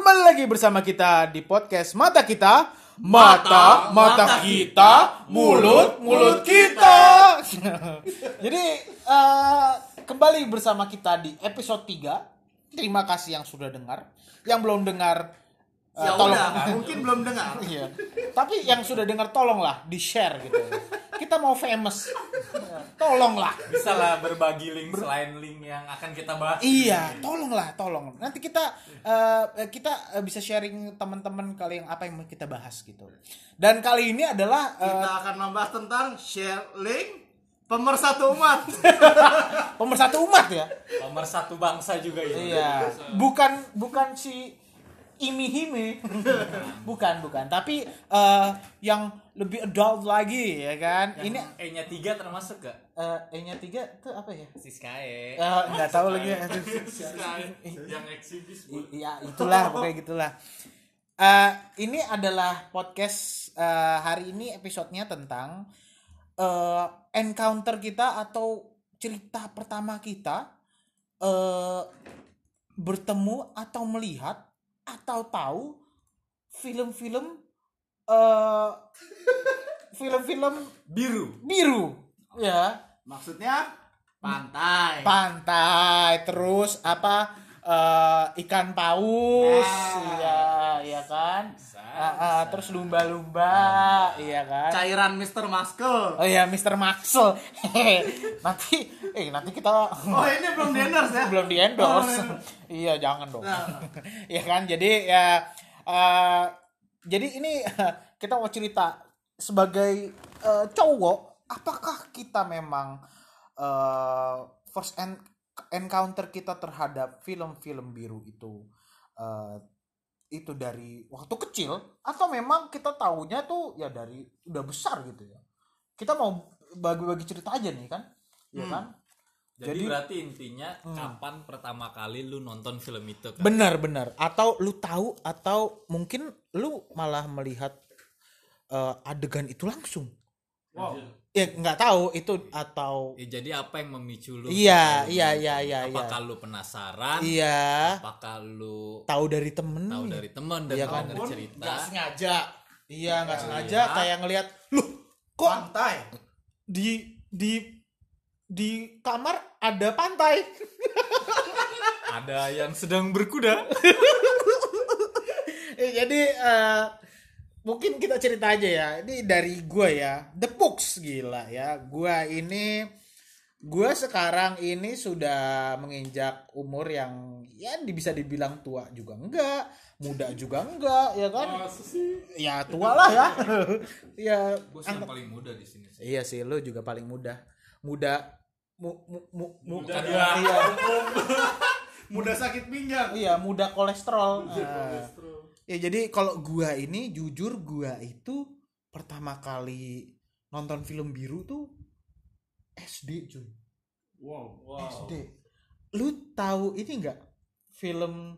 Kembali lagi bersama kita di podcast Mata Kita Mata, mata kita, mulut, mulut kita Jadi eh, kembali bersama kita di episode 3 Terima kasih yang sudah dengar Yang belum dengar eh, Ya tolong udah, mungkin belum dengar. Iya. Tapi yang sudah dengar tolonglah di share gitu. Kita mau famous. Tolonglah. bisa lah berbagi link selain link yang akan kita bahas Iya, tolonglah, tolong. Nanti kita eh, kita eh, bisa sharing teman-teman kali yang apa yang mau kita bahas gitu. Dan kali ini adalah eh, Kita akan membahas tentang share link pemersatu umat. pemersatu umat ya. nomor satu bangsa juga ya Iya. Bukan bukan si Imi Hime. bukan, bukan. Tapi eh, yang lebih adult lagi ya kan. Ini E nya tiga termasuk gak eh, E-nya tiga tuh apa ya? Siskae Eh, nggak tahu lagi. Yang eksibis Iya, itulah pokoknya gitulah. Eh, ini adalah podcast eh, hari ini episodenya tentang eh, encounter kita atau cerita pertama kita eh, bertemu atau melihat atau tahu film-film eh, film-film biru. biru ya. Maksudnya? Pantai. pantai terus apa eh, ikan paus Nah. iya iya kan Ah, ah, terus lumba-lumba iya kan Cairan Mr. Muscle. oh iya Mr. Hehehe. nanti eh nanti kita Oh, ini belum di endorse ya? belum di endorse Oh, iya jangan dong Nah. ya kan jadi ya eh, jadi ini kita mau cerita sebagai eh, cowok apakah kita memang eh, first en- encounter kita terhadap film-film biru itu eh, itu dari waktu kecil atau memang kita tahunya tuh ya dari udah besar gitu ya kita mau bagi-bagi cerita aja nih kan ya Hmm. kan jadi, Jadi- berarti intinya Hmm. kapan pertama kali lu nonton film itu kan Benar benar. Atau lu tahu atau mungkin lu malah melihat eh, adegan itu langsung. Wow. Ya nggak tahu itu atau Ya, jadi apa yang memicu lu Iya, Lu iya, nonton? iya, iya, apakah iya. lu penasaran iya apakah lu tahu dari temen. tahu dari teman dan Iya mau kan? denger cerita Nggak sengaja. Iya nggak Iya. sengaja kayak ngelihat loh kok Pantai. di di di kamar ada pantai. ada yang sedang berkuda Eh, jadi eh, mungkin kita cerita aja ya. Ini dari gue ya. The Books gila ya. Gua ini gue sekarang ini sudah menginjak umur yang ya bisa dibilang tua juga enggak, muda juga enggak, ya kan? Ya tua lah ya. ya gue yang paling muda di sini sih. Iya sih, lu juga paling muda. Muda mu, mu, mu, mu- Muda. iya, Mudah sakit pinggang. iya, muda kolesterol. Nah. Ya jadi kalau gua ini jujur gua itu pertama kali nonton film biru tuh SD cuy. Wow. SD. Lu tahu ini enggak film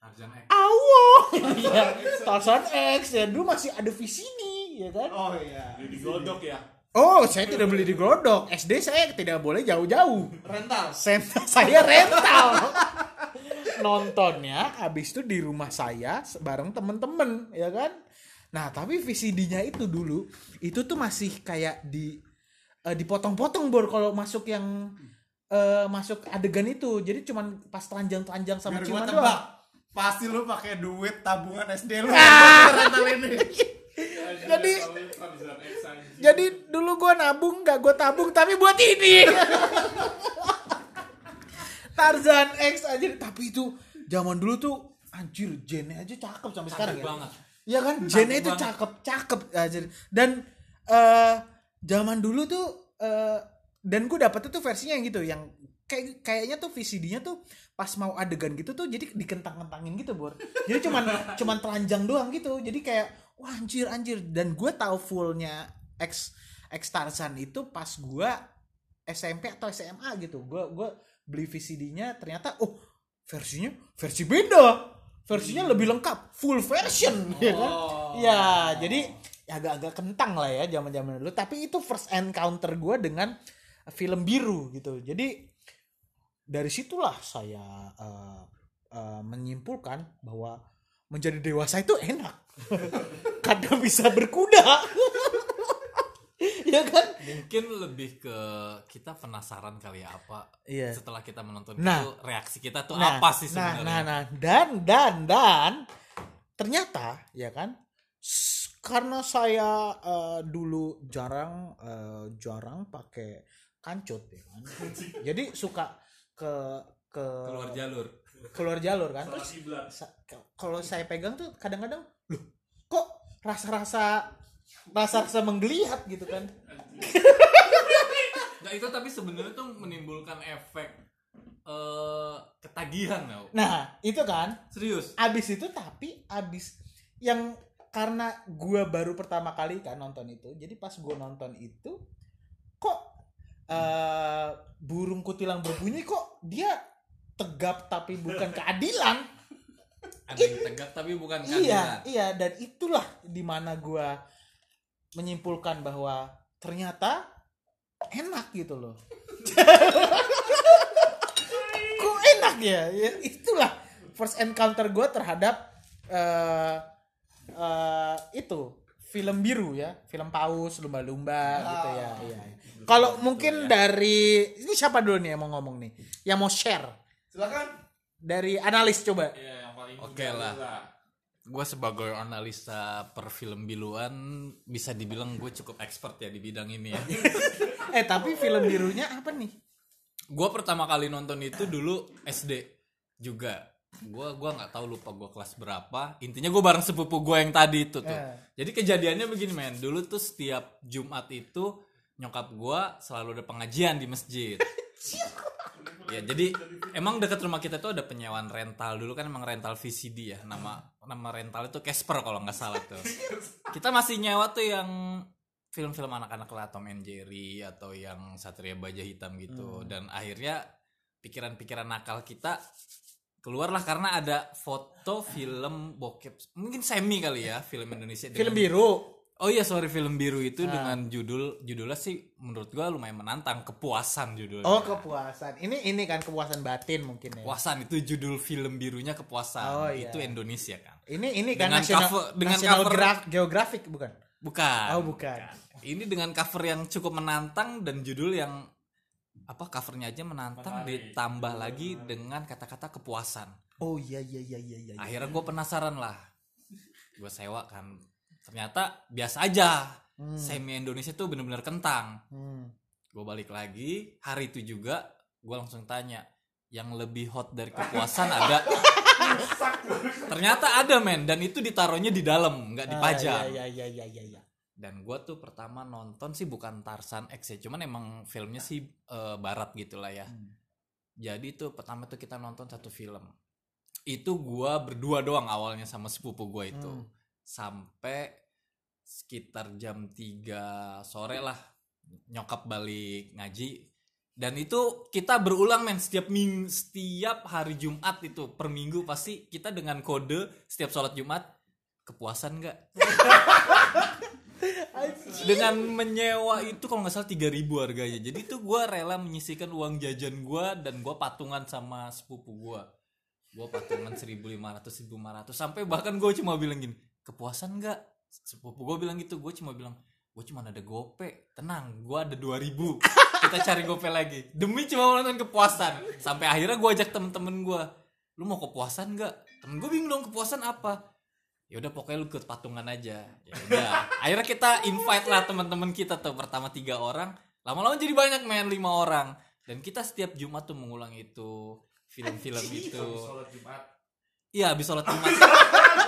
Tarzan X. Awo? Iya, Tarzan X ya dulu masih ada VCD ya kan? Oh iya. digodok ya Oh, saya tidak beli di Glodok. SD saya tidak boleh jauh-jauh. Rental. Sen- saya rental. Nontonnya habis itu di rumah saya bareng temen-temen, ya kan? Nah, tapi VCD-nya itu dulu itu tuh masih kayak di eh, dipotong-potong bor kalau masuk yang eh, masuk adegan itu. Jadi cuman pas telanjang-telanjang sama Biar gua ciuman tebak. doang. Pasti lu pakai duit tabungan SD lu. Ah. rental ini. Jadi jadi dulu gua nabung nggak gua tabung tapi buat ini. Tarzan X aja tapi itu zaman dulu tuh anjir Jennya aja cakep sampai sekarang ya. banget. Iya kan? Jennya itu banget. cakep cakep aja dan eh zaman dulu tuh eh dan gue dapetnya tuh versinya yang gitu yang kayak kayaknya tuh VCD-nya tuh pas mau adegan gitu tuh jadi dikentang-kentangin gitu bor. Jadi cuman cuman telanjang doang gitu. Jadi kayak wah anjir anjir. Dan gue tahu fullnya X X Tarzan itu pas gue SMP atau SMA gitu. Gue gue beli VCD-nya ternyata oh versinya versi beda. Versinya lebih lengkap full version ya kan? Ya jadi ya agak-agak kentang lah ya zaman-zaman dulu. Tapi itu first encounter gue dengan film biru gitu. Jadi dari situlah saya eh, eh, menyimpulkan bahwa menjadi dewasa itu enak. Karena bisa berkuda ya kan Mungkin lebih ke kita penasaran kali ya apa Iya. setelah kita menonton Nah. itu reaksi kita tuh nah, apa sih nah, sebenarnya? nah nah dan dan dan ternyata ya kan karena saya eh, dulu jarang eh, jarang pakai kancut ya kan jadi suka ke ke Keluar jalur. keluar jalur kan terus kalau saya pegang tuh kadang-kadang loh kok rasa-rasa rasa-rasa menggeliat gitu kan Nah itu tapi sebenarnya tuh menimbulkan efek eh ketagihan tau. nah itu kan Serius. abis itu tapi abis yang karena gua baru pertama kali kan nonton itu jadi pas gua nonton itu kok eh burung kutilang berbunyi kok dia tegap tapi bukan keadilan Ada yang tegak tapi bukan iya keadilan. iya dan itulah di mana gua menyimpulkan bahwa ternyata enak gitu loh. Kok enak ya, ya itulah first encounter gua terhadap eh eh, itu film biru ya film paus lumba-lumba gitu ya iya iya. kalau mungkin dari ini siapa dulu nih yang mau ngomong nih? Yang mau share? Silakan. dari analis coba. Iya, yang paling Oke lah. Gue sebagai analisa per film biluan bisa dibilang gue cukup expert ya di bidang ini ya. eh tapi film birunya apa nih gue pertama kali nonton itu dulu SD juga. Gue gua nggak tahu lupa gue kelas berapa. Intinya gue bareng sepupu gue yang tadi itu tuh. Eh. Jadi kejadiannya begini men. Dulu tuh setiap Jumat itu nyokap gue selalu ada pengajian di masjid. ya jadi emang dekat rumah kita tuh ada penyewaan rental. Dulu kan emang rental VCD ya. Nama nama rental itu Casper kalau nggak salah tuh. Kita masih nyewa tuh yang film-film anak-anak lah Tom and Jerry atau yang Satria Baja Hitam gitu. Dan akhirnya pikiran-pikiran nakal kita keluarlah karena ada foto film bokep. Mungkin semi kali ya film Indonesia film biru Oh iya sorry film biru itu dengan judul judulnya sih menurut gua lumayan menantang kepuasan judulnya. oh kepuasan ini ini kan kepuasan batin mungkin ya Kepuasan itu judul film birunya kepuasan. Oh, iya. Itu Indonesia kan. ini ini kan Dengan national, cover- dengan National cover- Gra- geographic bukan Bukan. oh bukan Ini dengan cover yang cukup menantang dan judul yang apa covernya aja menantang ditambah lagi dengan kata-kata kepuasan. oh iya iya iya iya iya Akhirnya gue penasaran lah. Gue sewa kan. Ternyata biasa aja. Semi Indonesia tuh bener-bener kentang. Hmm. gue balik lagi hari itu juga gue langsung tanya yang lebih hot dari kepuasan ada? Ternyata ada men. Dan itu ditaruhnya di dalam nggak dipajang Ah, iya iya iya iya iya. Dan gue tuh pertama nonton sih bukan Tarsan X ya cuman emang filmnya sih eh, barat gitulah ya. Jadi tuh pertama tuh kita nonton satu film. Itu gue berdua doang awalnya sama sepupu gue itu sampai sekitar jam 3 sore lah nyokap balik ngaji. Dan itu kita berulang men setiap ming setiap hari Jumat itu. Per minggu pasti kita dengan kode setiap sholat Jumat kepuasan nggak? Dengan menyewa itu kalau nggak salah 3000 harganya. Jadi tuh gue rela menyisikan uang jajan gue dan gue patungan sama sepupu gue gue patungan 1500 1500 sampai bahkan gue cuma bilang gini kepuasan nggak? Sepupu gue bilang gitu gue cuma bilang gue cuma ada gope tenang gue ada 2000 kita cari gope lagi. Demi cuma nonton kepuasan. Sampai akhirnya gue ajak temen-temen gue lu mau kepuasan nggak? Temen gue bingung dong kepuasan apa? Ya udah pokoknya lu ikut patungan aja. Ya udah. Akhirnya kita invite lah teman-teman kita tuh pertama tiga orang. Lama-lama jadi banyak main lima orang. Dan kita setiap Jumat tuh mengulang itu film-film itu iya habis sholat Jumat.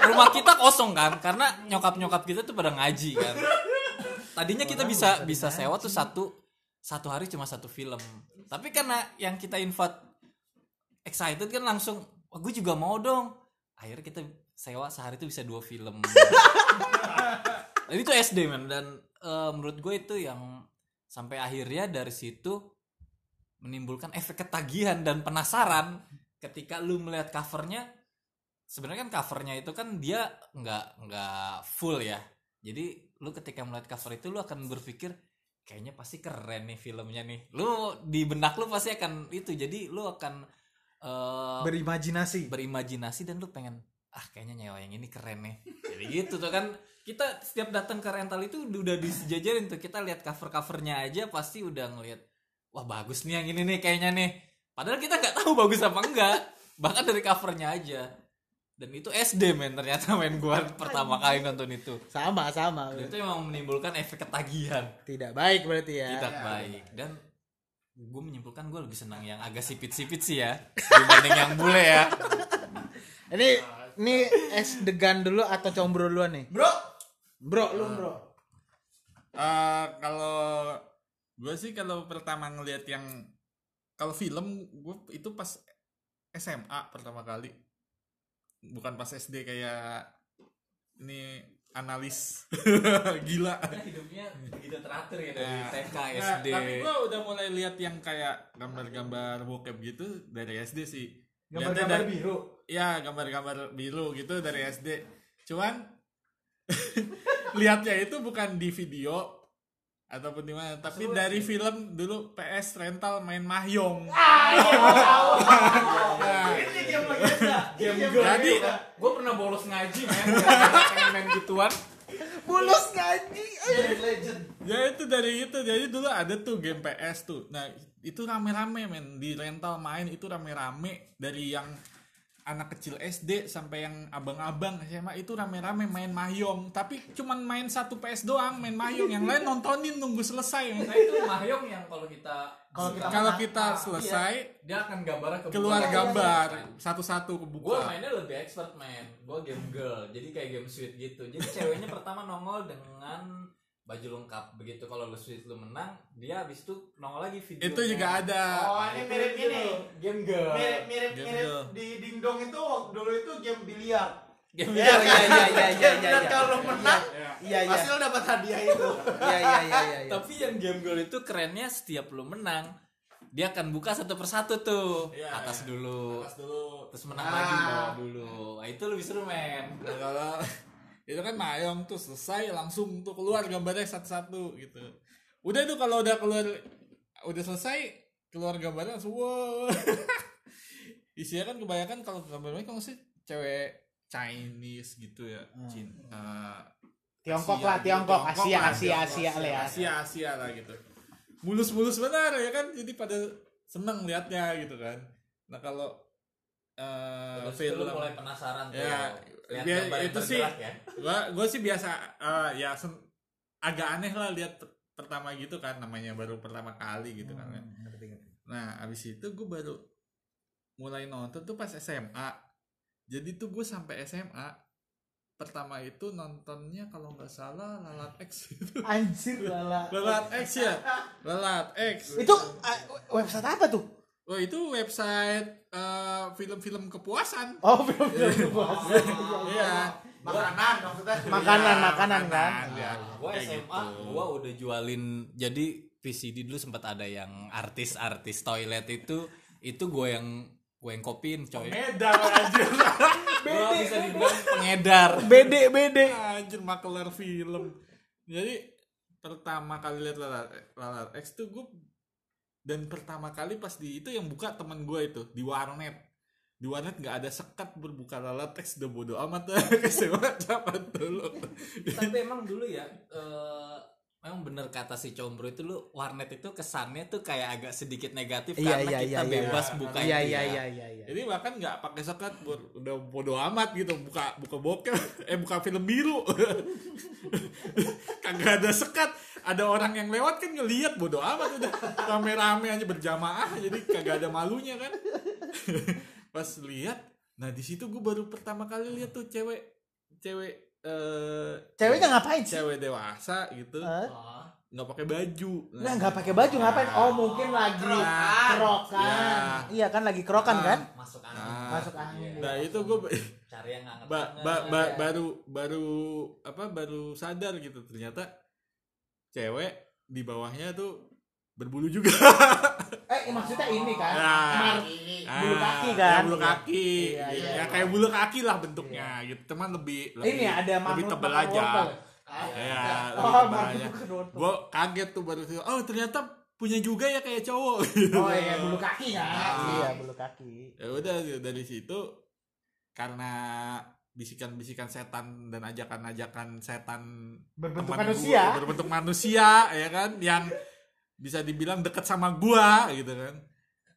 Rumah kita kosong kan? Karena nyokap nyokap kita tuh pada ngaji kan? Tadinya kita bisa bisa sewa tuh satu satu hari cuma satu film. Tapi karena yang kita invite excited kan langsung "Wah, gue juga mau dong. Akhirnya kita sewa sehari itu bisa dua film. Dan itu SD man dan eh, menurut gue itu yang sampai akhirnya dari situ menimbulkan efek ketagihan dan penasaran ketika lu melihat covernya sebenarnya kan covernya itu kan dia nggak nggak full ya. Jadi lu ketika melihat cover itu lu akan berpikir kayaknya pasti keren nih filmnya nih. Lu di benak lu pasti akan itu. Jadi lu akan eh, berimajinasi. berimajinasi dan lu pengen ah kayaknya nyewa yang ini keren nih. Jadi gitu tuh kan. Kita setiap datang ke rental itu udah disejajarin tuh. Kita lihat cover covernya aja pasti udah ngelihat wah bagus nih yang ini nih kayaknya nih. Padahal kita nggak tahu bagus apa enggak. Bahkan dari covernya aja dan itu SD men. Ternyata main gua pertama kali nonton itu. Sama sama. Dan itu emang menimbulkan efek ketagihan. Tidak baik berarti ya. Tidak baik. Dan gue menyimpulkan gue lebih senang yang agak sipit-sipit sih ya dibanding yang bule ya. Ini ini es degan dulu atau combro duluan nih? Bro, bro lu bro. Eh, kalau gue sih kalau pertama ngelihat yang kalau film gue itu pas SMA pertama kali bukan pas SD kayak ini analis. Gila. Hidupnya begitu teratur ya dari Nah, TK nah, SD tapi gue udah mulai lihat yang kayak gambar-gambar bokep gitu dari SD sih. Gambar-gambar dari- biru? Ya gambar-gambar biru gitu dari SD cuman lihatnya itu bukan di video ataupun di mana. Tapi dari film dulu PS rental main mahjong. Nah, ini game legenda. game Jadi- gue pernah bolos ngaji men. Pengen main gituan. Bulus ngaji ya itu dari itu. Jadi dulu ada tuh game PS tuh. Nah itu rame-rame men. Di rental main itu rame-rame. Dari yang anak kecil SD sampai yang abang-abang SMA itu rame-rame main mahjong. Tapi cuman main satu PS doang main mahjong. Yang lain nontonin nunggu selesai. Nah itu mahyong yang kalau kita Kalau kita kalau kita selesai dia akan gambarnya ke keluar buku. gambar satu-satu gue kebuka mainnya lebih expert man gue game girl jadi kayak game sweet gitu. Jadi ceweknya pertama nongol dengan baju lengkap begitu kalau lu sweet lu menang dia habis itu nongol lagi video itu juga ada Oh, ini mirip ini. game girl Mirip mirip Game mirip girl. di dingdong itu dulu itu game biliar. game Iya, girl iya, iya, iya, iya, Game iya, biliar iya. kalau menang iya iya pasti lo dapat hadiah itu. iya iya iya iya iya. tapi yang game girl itu kerennya setiap lu menang dia akan buka satu persatu tuh Iya, atas iya. dulu Atas dulu terus menang Ah. lagi bawah dulu nah, itu lebih seru men Nah, kalau itu kan mayong tuh selesai langsung tuh keluar gambarnya satu-satu gitu. Udah tuh kalau udah keluar udah selesai keluar gambarnya langsung wow. Isinya kan kebanyakan kalau gambarnya kan sih cewek Chinese gitu ya. Cinta Tiongkok Asia lah gitu. Tiongkok Tiongkok Asia lah, Asia Tiongkok, Asia lah ya Asia Asia lah gitu. Mulus-mulus benar ya kan jadi pada seneng liatnya gitu kan. Nah kalau eh terus film mulai penasaran tuh Ya, lihat itu sih- ya. gua gue sih biasa eh, ya sen- agak aneh lah lihat per- pertama gitu kan namanya baru pertama kali gitu kan. Hmm, ngerti, ngerti. nah abis itu gue baru mulai nonton tuh pas SMA jadi tuh gue sampai SMA pertama itu nontonnya kalau nggak salah lalat X itu anjir lala lalat X ya? Lalat X. Itu ah, website apa tuh oh itu website eh, film-film kepuasan oh film film puasa iya Makanan maksudnya. Makanan, Iya, makanan kan? ya. gue Kayak SMA gitu. gue udah jualin jadi VCD dulu sempat ada yang artis-artis toilet itu itu gue yang gue yang kopiin coy Medan anjir gue bisa dibilang pengedar bede bede Anjir makelar film. Jadi pertama kali lihat Lalat, Lalat X tuh gue dan pertama kali pas di itu yang buka teman gue itu di warnet. Di warnet nggak ada sekat berbuka Lalat X udah bodo amat SMA cabut dulu. tapi emang dulu ya eh, memang bener kata si Combro itu lu warnet itu kesannya tuh kayak agak sedikit negatif Iya, karena iya, kita iya, iya. bebas buka iya itu iya ya. iya iya iya Jadi bahkan nggak pakai sekat udah bodo amat gitu buka buka bokep eh buka film biru. Kagak ada sekat. Ada orang yang lewat kan ngelihat bodo amat udah rame-rame aja berjamaah jadi kagak ada malunya kan. Pas lihat nah di situ gue baru pertama kali lihat tuh cewek cewek eh ceweknya ngapain sih cewek dewasa gitu? Oh, nggak pakai baju Nah, nggak pakai baju ngapain? Oh, mungkin lagi Kerokan. kerokan. Iya kan lagi kerokan kan? masuk angin Ah. Masuk angin. nah itu gue cari yang nggak ba- ba- ba- baru baru apa baru sadar gitu ternyata cewek di bawahnya tuh berbulu juga Eh, maksudnya ini kan? Ya. Mar- Ah, bulu kaki kan? ya, bulu kaki Iya, iya. ya kayak bulu kaki lah bentuknya gitu cuman lebih lebih ini ada lebih tebel aja wortel. ya Oh, lebih tebel makhluk aja gue kaget tuh baru oh ternyata punya juga ya kayak cowok Oh iya, bulu kaki kan? Ah. Iya, bulu kaki. ya udah dari situ karena bisikan-bisikan setan dan ajakan-ajakan setan Berbentuk manusia. gua, berbentuk manusia ya kan yang bisa dibilang deket sama gua gitu kan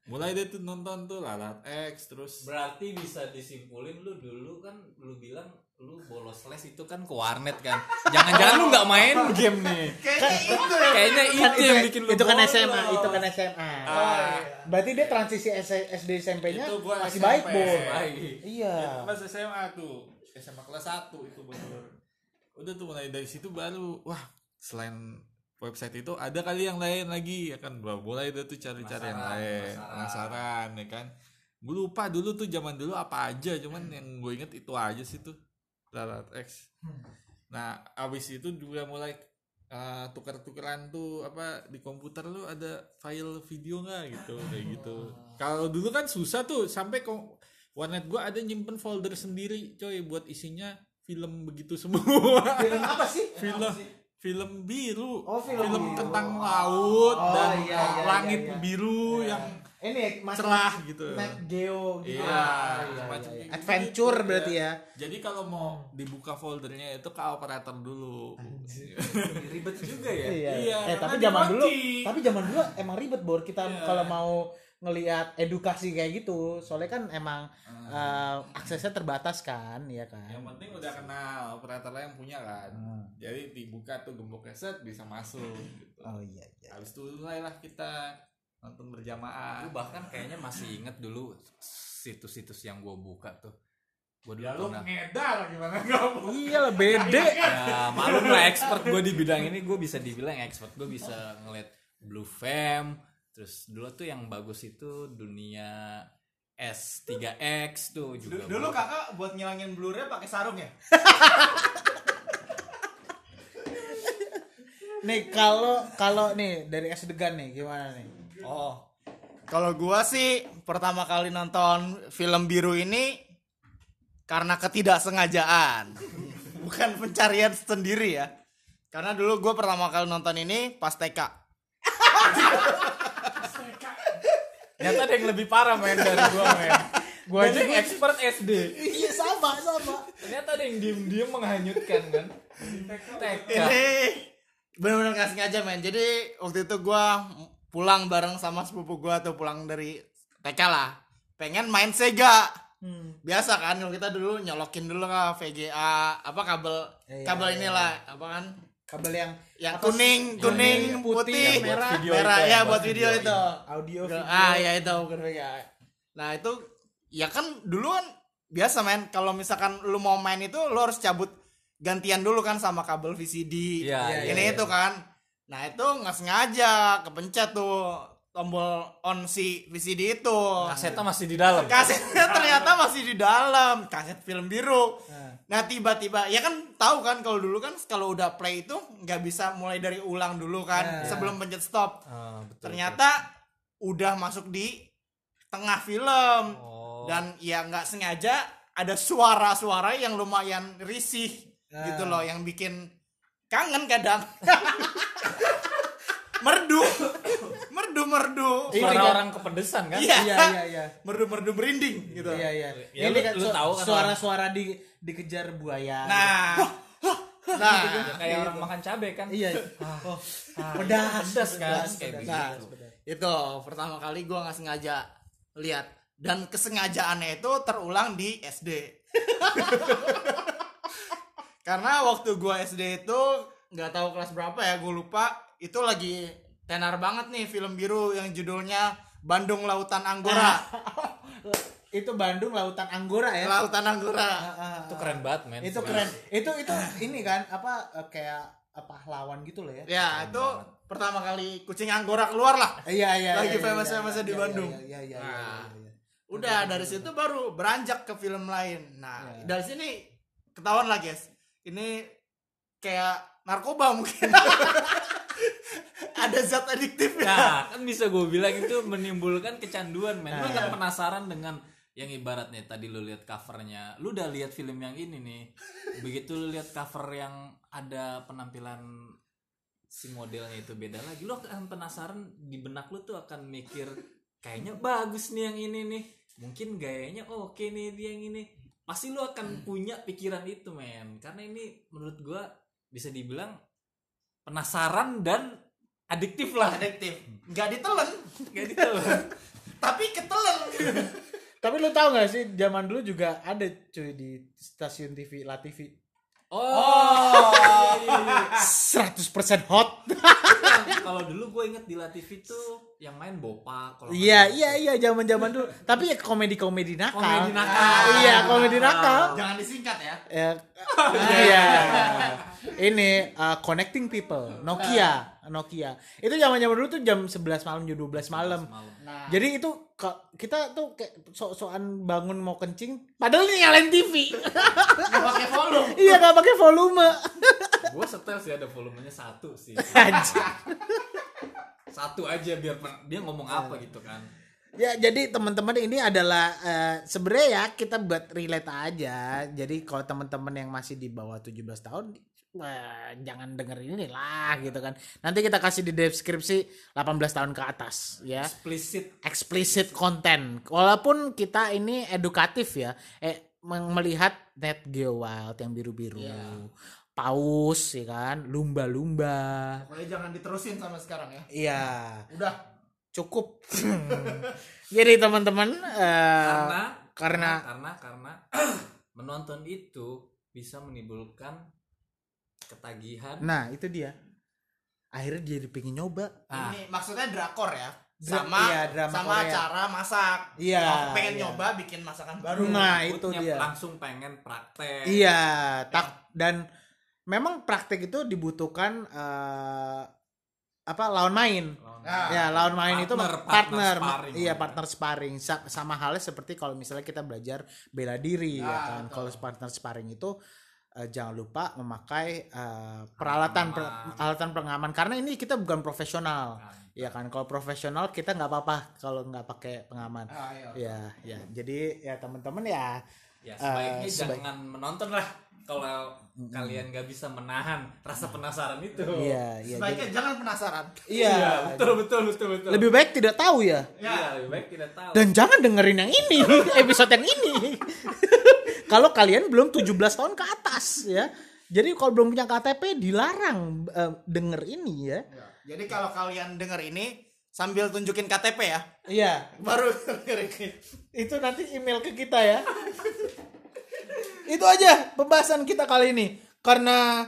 mulai dia tuh nonton tuh lalat X terus Berarti bisa disimpulin lu dulu kan lu bilang lu bolos les itu kan ke warnet kan. Jangan-jangan lu nggak main game nih. Kayaknya itu ya. Kayaknya itu yang bikin lu itu kan bolos. SMA, itu kan SMA. Ah. Berarti dia transisi S- SD SMP-nya Itu masih SMP. baik, Bo. Baik. Iya. pas SMA tuh SMA kelas 1 itu bener udah tuh mulai dari situ baru wah selain website itu ada kali yang lain lagi ya kan mulai udah tuh cari-cari yang lain penasaran. penasaran ya kan gue lupa dulu tuh zaman dulu apa aja cuman yang gue inget itu aja sih tuh Lalat X. Nah abis itu juga mulai uh, tuker-tukeran tuh apa di komputer lu ada file video nggak gitu kayak gitu. Kalau dulu kan susah tuh sampai kok warnet gua ada nyimpen folder sendiri coy buat isinya film begitu semua. Film apa sih? film film biru. Oh, film biru. tentang laut Oh, dan iya, iya, langit iya, iya. biru yang Ini Mas cerah gitu Net Geo gitu. Iya, Ah, semacam iya. gitu. Adventure Iya. berarti ya. jadi kalau mau dibuka foldernya itu ke operator dulu Ribet juga ya. Iya. Iya, eh tapi zaman dulu, dikunci. tapi zaman dulu emang ribet bor kita Iya. kalau mau ngelihat edukasi kayak gitu. Soalnya kan emang Hmm. eh, aksesnya terbatas kan, ya kan. yang penting udah kenal operatornya yang punya kan Hmm. jadi dibuka tuh gemboknya set bisa masuk gitu. Oh iya iya. habis itu mulailah kita nonton berjamaah Gue bahkan kayaknya masih inget dulu situs-situs yang gue buka tuh. Gue dulu ya lu pernah. ngedar gimana kamu Iya lah bede. Ya malum lah expert gue di bidang ini gue bisa dibilang expert gue bisa ngeliat blue fam terus dulu tuh yang bagus itu dunia S3X tuh juga Du- Dulu gua- kakak buat ngilangin blurnya pakai sarung ya? Nih kalau kalau nih dari S Degan nih gimana nih? Oh. Kalau gua sih pertama kali nonton film biru ini karena ketidaksengajaan. Bukan pencarian sendiri ya. Karena dulu gua pertama kali nonton ini pas TK. Ternyata ada yang lebih parah main dari gue men. Gue aja expert SD. Iya sama sama. Ternyata ada yang diem-diem menghanyutkan kan. TK. Ini benar-benar gak sengaja men. Jadi waktu itu gua pulang bareng sama sepupu gua tuh pulang dari TK lah. Pengen main Sega. Hmm. Biasa kan kalau kita dulu nyolokin dulu lah VGA apa kabel Iya, kabel iya, inilah apa kan? Kabel yang yang apa kuning kuning Yang putih, yang buat merah merah. itu, ya yang buat video, video, itu. audio video. ah ya itu bukan VGA nah itu ya kan dulu kan biasa main. Kalau misalkan lu mau main itu lu harus cabut gantian dulu kan sama kabel VCD Iya, ini iya, itu kan nah itu nggak sengaja kepencet tuh tombol on si VCD itu Kasetnya masih di dalam. kasetnya ternyata masih di dalam kaset film biru Nah. nah tiba-tiba ya kan tahu kan kalau dulu kan kalau udah play itu nggak bisa mulai dari ulang dulu kan Nah. sebelum pencet stop Ah, betul, ternyata udah masuk di tengah film betul. Oh. dan ya nggak sengaja ada suara-suara yang lumayan risih Ah. gitu loh yang bikin kangen kadang merdu merdu merdu Ini suara kan- orang kepedesan kan? Iya. Iya iya iya. merdu merdu merinding gitu Iya iya. Ya, Ini lu- kan kan suara-suara di dikejar buaya. nah nah Ya, kayak orang makan cabai kan? Iya. Oh, pedas, pedas kan? Kayak Nah, itu pertama kali gue nggak sengaja lihat dan kesengajaannya itu terulang di SD. Karena waktu gue SD itu nggak tahu kelas berapa ya, gue lupa. Itu lagi tenar banget nih film biru yang judulnya Bandung Lautan Anggora. itu Bandung Lautan Anggora ya. Lautan Anggora. Ah, Itu keren banget men. Itu keren. Itu itu ini kan apa eh, kayak apa pahlawan gitu loh ya. Ya itu pertama kali kucing Anggora keluar lah. Iya iya. Lagi iya, iya, di iya, Bandung. Iya iya iya. Nah. iya, iya. Udah dari situ baru beranjak ke film lain. Nah, Ya. dari sini ketahuan lah guys. Ini kayak narkoba mungkin. Ada zat adiktif ya. Nah, kan bisa gue bilang itu menimbulkan kecanduan, men. Lu Nah. kan penasaran dengan yang ibaratnya tadi lu lihat covernya, lu udah lihat film yang ini nih. Begitu lu lihat cover yang ada penampilan si modelnya itu beda lagi, lu akan penasaran di benak lu tuh akan mikir kayaknya bagus nih yang ini nih. Mungkin gayanya oke nih dia yang ini. pasti lu akan punya pikiran itu men karena ini menurut gua bisa dibilang penasaran dan adiktif lah adiktif nggak ditelen kayak gitu tapi ketelen Tapi lu tahu gak sih zaman dulu juga ada cuy di stasiun TV La TV oh, 100% hot. kalau dulu gue inget di La TV tuh yang main kalau nggak Iya salah. iya iya zaman-zaman dulu. Tapi ya komedi-komedi nakal. Komedi nakal. Ah, Iya, komedi nakal. jangan disingkat ya Ya, iya. Ini uh, connecting people, Nokia, Nokia. Itu zaman-zaman dulu tuh jam 11 malam, jam 12 malam. Malam. nah Jadi itu kita tuh kayak sok-sokan bangun mau kencing, padahal ini nyalain TV. nggak pakai volume iya, gak pakai volume. gue setel sih ada volumenya satu sih Anjir. satu aja biar dia ngomong apa gitu kan Ya jadi teman-teman ini adalah eh, sebenarnya ya kita buat relate aja. Jadi kalau teman-teman yang masih di bawah 17 tahun eh, jangan dengerin ini lah gitu kan. Nanti kita kasih di deskripsi 18 tahun ke atas ya. explicit Explicit content. Walaupun kita ini edukatif ya. Eh melihat net Geo Wild yang biru-biru. Paus ya kan, lumba-lumba. pokoknya jangan diterusin sama sekarang ya Iya, udah cukup. Jadi teman-teman eh, karena karena karena karena menonton itu bisa menimbulkan ketagihan Nah itu dia. Akhirnya jadi pengen nyoba. Ah. ini maksudnya drakor ya Dra- sama iya, drama sama Korea. cara masak Iya, pengen iya. nyoba bikin masakan baru Nah itu dia. langsung pengen praktek Iya. Tak dan memang praktek itu dibutuhkan eh, apa lawan main. Nah, ya lawan main itu partner, partner, partner ma- sparring. iya partner sparring Sa- sama halnya seperti kalau misalnya kita belajar bela diri ya Ah, kan kalau partner sparring itu eh, jangan lupa memakai eh, peralatan per- peralatan pengaman. Karena ini kita bukan profesional. Nah, ya kan? Kalau profesional kita nggak apa-apa kalau nggak pakai pengaman. Ah, iya. ya ya jadi ya teman-teman ya ya sebaiknya Eh, sebaik- jangan menonton lah kalau kalian gak bisa menahan rasa penasaran itu. Iya iya. Sebaiknya jangan penasaran. Jadi- iya betul betul betul betul. Lebih baik tidak tahu ya. Iya, lebih baik tidak tahu. Dan jangan dengerin yang ini episode yang ini kalau kalian belum 17 tahun ke atas ya. Jadi kalau belum punya KTP dilarang eh, denger ini ya. Jadi kalau kalian denger ini sambil tunjukin KTP ya. Iya. Baru itu nanti email ke kita ya. Itu aja pembahasan kita kali ini. Karena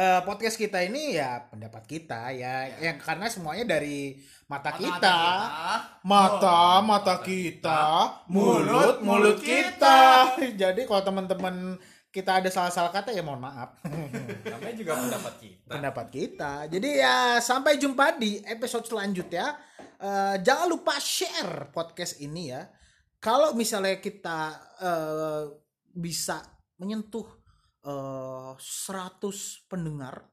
eh, podcast kita ini ya pendapat kita ya. Yang karena semuanya dari mata, kita. mata mata kita. mulut mulut kita. Jadi kalau teman-teman kita ada salah-salah kata ya mohon maaf. Namanya juga pendapat kita. Pendapat kita. Jadi ya sampai jumpa di episode selanjutnya. Eh, jangan lupa share podcast ini ya. Kalau misalnya kita eh, bisa menyentuh eh, 100 pendengar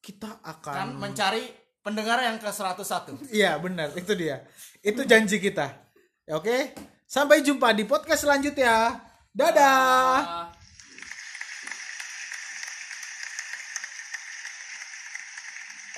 kita kan akan mencari pendengar yang ke 101 Iya benar itu dia. Itu janji kita. Ya, Oke. Sampai jumpa di podcast selanjutnya. Dadah. Ah.